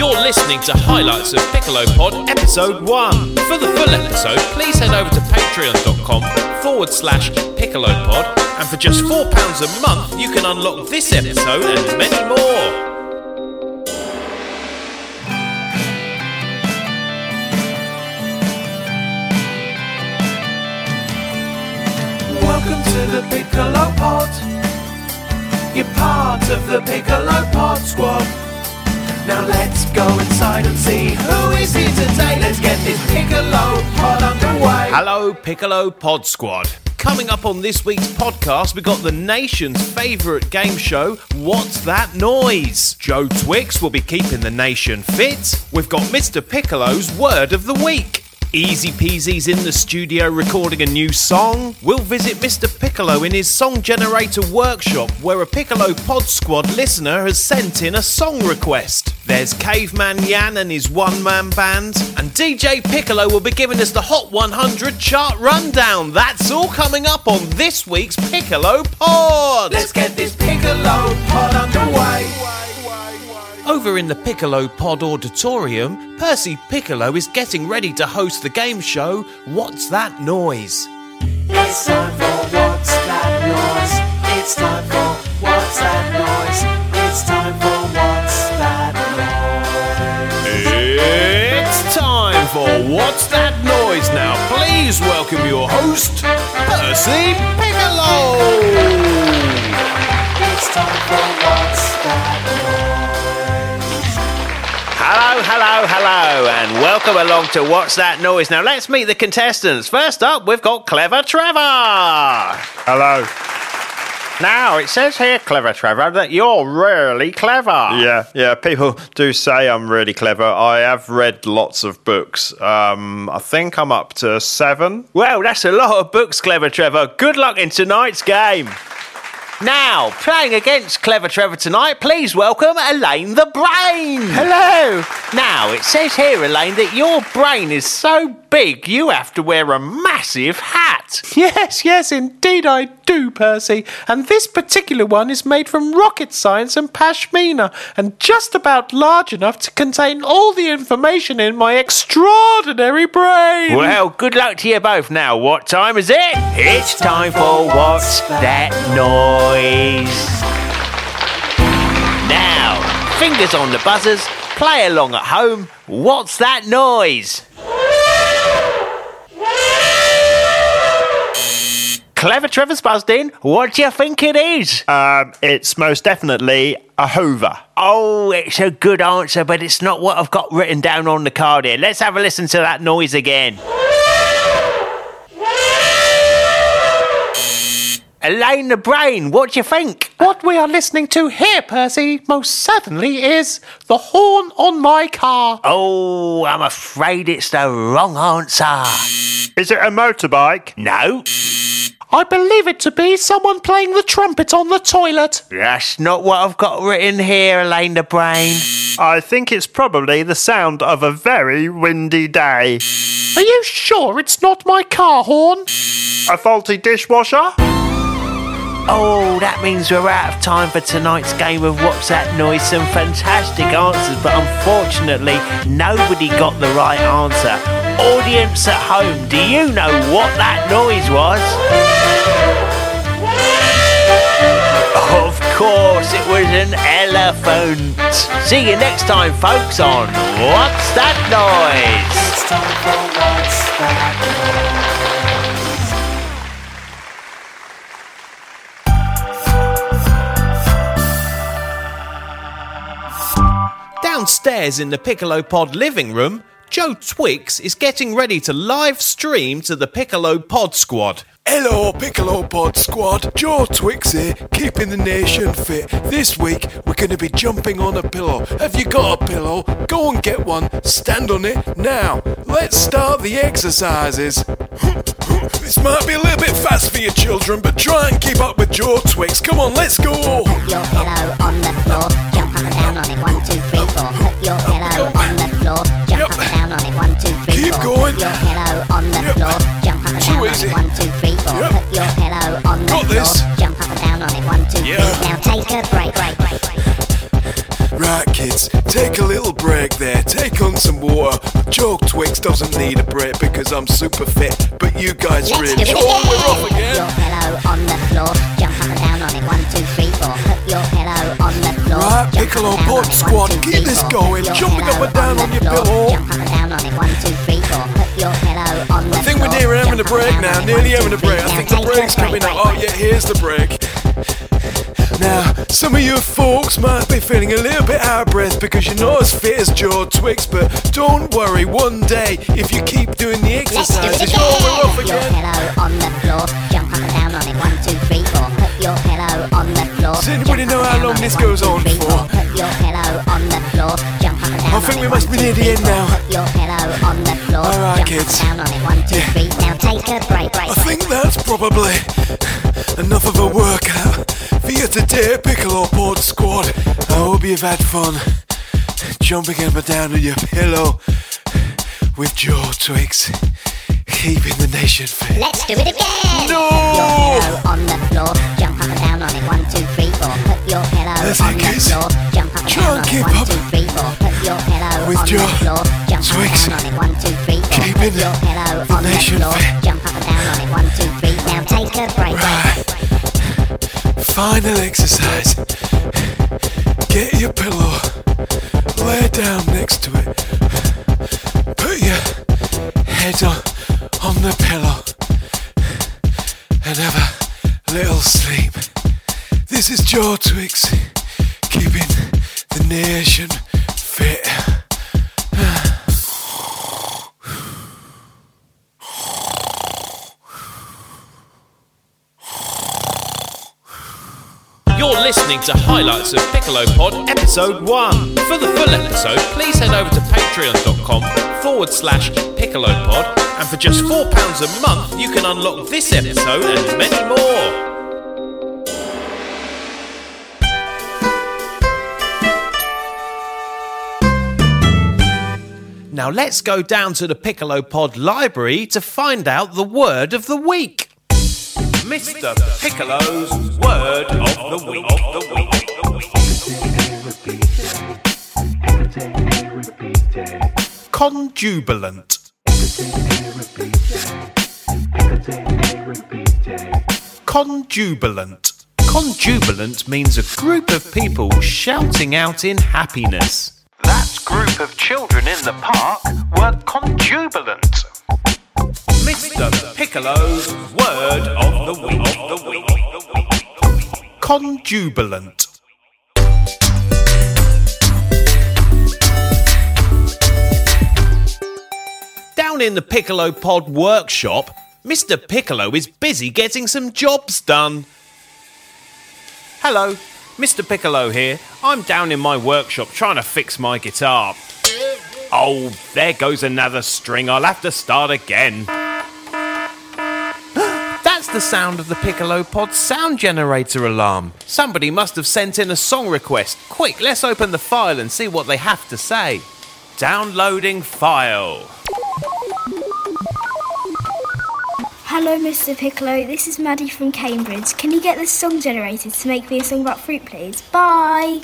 You're listening to highlights of Piccolo Pod episode 1. For the full episode, please head over to patreon.com forward slash Piccolo Pod, and for just £4 a month, you can unlock this episode and many more. Welcome to the Piccolo Pod. You're part of the Piccolo Pod squad. Now let's go inside and see who is here today. Let's get this Piccolo Pod underway. Hello, Piccolo Pod Squad. Coming up on this week's podcast, we got the nation's favourite game show, What's That Noise? Joe Twix will be keeping the nation fit. We've got Mr. Piccolo's Word of the Week. Easy Peasy's in the studio recording a new song. We'll visit Mr. Piccolo in his song generator workshop where a Piccolo Pod Squad listener has sent in a song request. There's Caveman Jan and his one man band, and DJ Piccolo will be giving us the Hot 100 chart rundown. That's all coming up on this week's Piccolo Pod. Let's get this Piccolo. Over in the Piccolo Pod Auditorium, Percy Piccolo is getting ready to host the game show What's That Noise? It's time for What's That Noise? It's time for What's That Noise? It's time for What's That It's time for What's That Noise now. Please welcome your host, Percy Piccolo. It's time for What's That Noise? Hello, hello, and welcome along to What's That Noise. Now let's meet the contestants. First up, we've got Clever Trevor. Hello. Now, it says here, Clever Trevor, that you're really clever. Yeah, yeah. People do say I'm really clever. I have read lots of books. Um, I think I'm up to seven. Well, that's a lot of books, Clever Trevor. Good luck in tonight's game. Now, playing against Clever Trevor tonight, please welcome Elaine the Brain. Hello! Now, it says here, Elaine, that your brain is so big you have to wear a massive hat. Yes, yes, indeed I do, Percy. And this particular one is made from rocket science and pashmina, and just about large enough to contain all the information in my extraordinary brain. Well, good luck to you both. Now, what time is it? It's time for What's That Noise? Now, fingers on the buzzers, play along at home. What's that noise? Clever Trevor's buzzed. What do you think it is? Um, it's most definitely a Hoover. Oh, it's a good answer, but it's not what I've got written down on the card here. Let's have a listen to that noise again. Elaine the Brain, what do you think? What we are listening to here, Percy, most certainly is the horn on my car. Oh, I'm afraid it's the wrong answer. Is it a motorbike? No, I believe it to be someone playing the trumpet on the toilet. that's not what I've got written here, Elaine the Brain. I think it's probably the sound of a very windy day. Are you sure it's not my car horn? A faulty dishwasher? Oh, that means we're out of time for tonight's game of What's That Noise? Some fantastic answers, but unfortunately, nobody got the right answer. Audience at home, do you know what that noise was? Of course, it was an elephant. See you next time, folks, on What's That Noise? It's time for What's That Noise? Downstairs in the Piccolo Pod living room, Joe Twix is getting ready to live stream to the Piccolo Pod squad. Hello, Piccolo Pod Squad. Joe Twix here, keeping the nation fit. This week, we're going to be jumping on a pillow. Have you got a pillow? Go and get one. Stand on it. Now, let's start the exercises. this might be a little bit fast for your children, but try and keep up with Joe Twix. Come on, let's go. Put your pillow on the floor. Jump up and down on it. One, two, three, four. Put your pillow on the floor. Keep going. Put your pillow on the Yep. floor. Jump up and Too down on easy. it. One, two, three, four. Yep. Put your pillow on the Got floor. this. Jump up and down on it. One, two, three. Now take a break. break, break, break. Right, kids, take a little break. there. Take on some water. Joe Twix doesn't need a break because I'm super fit, but you guys Let's really. do it Oh, we're off Put your pillow on the floor, jump up and down on it. One, two, three, four. Put your pillow on the floor. Right, Piccolo and Pod on it. One, Squad, keep this going, jumping up and down on your pillow. Jump up and down on it. One, two, three, having a break now. down on it. Nearly having a break. I think the break's coming up. Oh yeah, here's the break. Now, some of you folks might be feeling a little bit out of breath because you're not as fit as Joe Twix, but don't worry, one day, if you keep doing the Let's do it exercises, again. oh, we're off Put your again. pillow on the floor, jump up and down on it. One, two, three, four. Put your pillow on the floor. Does anybody jump know how long this goes on for? Your pillow on the floor, jump up and down I think we must be near the end now. Put your pillow on the floor, All right, jump kids. up and down on it. One, two, Yeah. three. Now take a break, break, I break. think that's probably enough of a workout for you today, Piccolo Pod Squad. I hope you've had fun jumping up and down on your pillow with Joe Twix, keeping the nation fit. Let's do it again. No! Put your pillow on the floor, jump up and down on it. One, two, three, four. Put your pillow on the floor, jump up and down on it. One, up two, three, four. Put your pillow with on Joe the floor, jump up and down on it. One, two, three, four. Keeping Put your pillow the on the floor, fit. jump up and down on it. One, two, three. Now take a break, break. Final exercise. Get your pillow, lay down next to it. Put your head on, on the pillow and have a little sleep. This is Joe Twix, keeping the nation fit. You're listening to highlights of Piccolo Pod Episode 1. For the full episode, please head over to patreon.com forward slash Piccolo Pod, and for just £4 a month, you can unlock this episode and many more. Now let's go down to the Piccolo Pod library to find out the word of the week. Mr. Piccolo's word of the week. The week. Conjubilant. Conjubilant. Conjubilant means a group of people shouting out in happiness. That group of children in the park were conjubilant. Mr. Piccolo's word of the week. Conjubilant. Down in the Piccolo Pod workshop, Mr. Piccolo is busy getting some jobs done. Hello, Mr. Piccolo here. I'm down in my workshop trying to fix my guitar. Oh, there goes another string. I'll have to start again. That's the sound of the Piccolo Pod sound generator alarm. Somebody must have sent in a song request. Quick, let's open the file and see what they have to say. Downloading file. Hello, Mr. Piccolo. This is Maddy from Cambridge. Can you get the song generated to make me a song about fruit, please? Bye.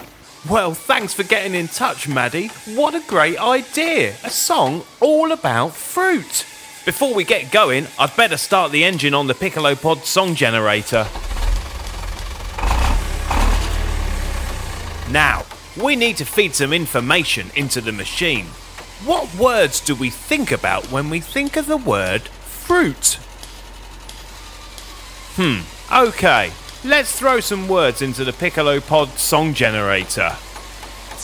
Well, thanks for getting in touch, Maddy. What a great idea! A song all about fruit. Before we get going, I'd better start the engine on the Piccolo Pod song generator. Now, we need to feed some information into the machine. What words do we think about when we think of the word fruit? Hmm, okay. Let's throw some words into the Piccolo Pod song generator.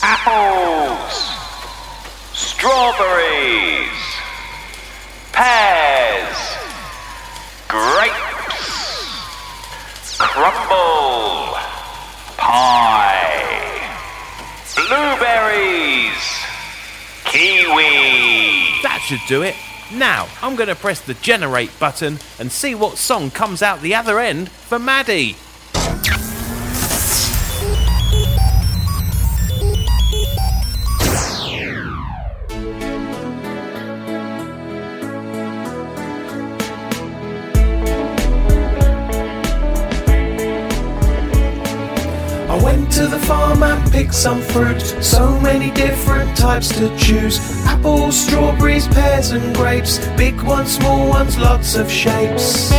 apples, strawberries, pears, grapes, crumble, pie, blueberries, kiwi. That should do it. Now, I'm going to press the generate button and see what song comes out the other end for Maddy. To the farm and pick some fruit. So many different types to choose apples, strawberries, pears, and grapes. Big ones, small ones, lots of shapes.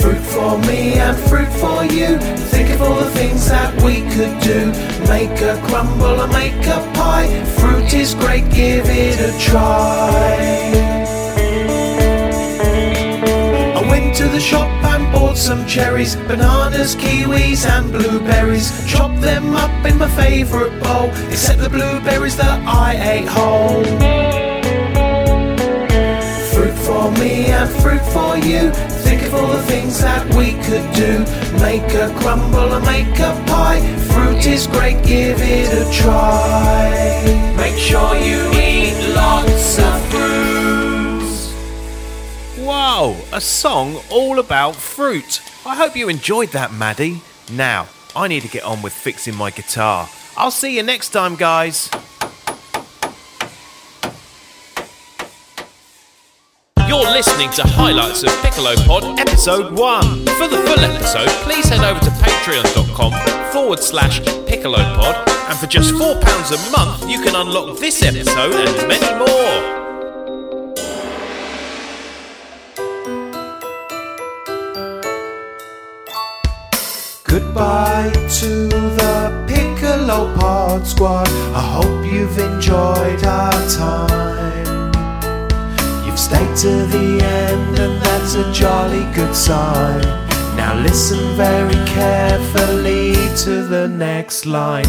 Fruit for me and fruit for you. Think of all the things that we could do. Make a crumble or make a pie. Fruit is great, give it a try. Some cherries, bananas, kiwis, and blueberries. Chop them up in my favourite bowl, except the blueberries that I ate whole. Fruit for me and fruit for you. Think of all the things that we could do. Make a crumble or make a pie. Fruit is great, give it a try. Make sure you Whoa, a song all about fruit. I hope you enjoyed that, Maddy. Now, I need to get on with fixing my guitar. I'll see you next time, guys. You're listening to highlights of Piccolo Pod episode 1. For the full episode, please head over to patreon.com forward slash Piccolo Pod, and for just £4 a month, you can unlock this episode and many more. To the Piccolo Pod Squad. I hope you've enjoyed our time. You've stayed to the end, and that's a jolly good sign. Now listen very carefully to the next line.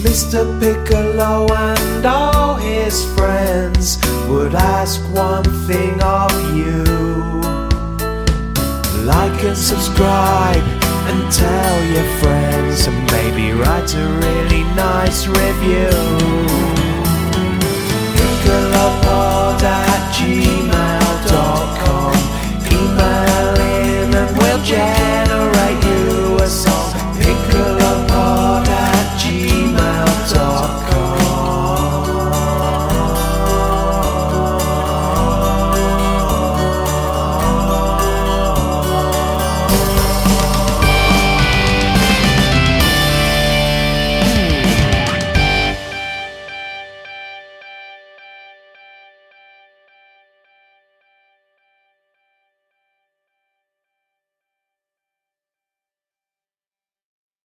Mr. Piccolo and all his friends would ask one thing of you. Like and subscribe and tell your friends and maybe write a really nice review. Piccolo pod at gmail.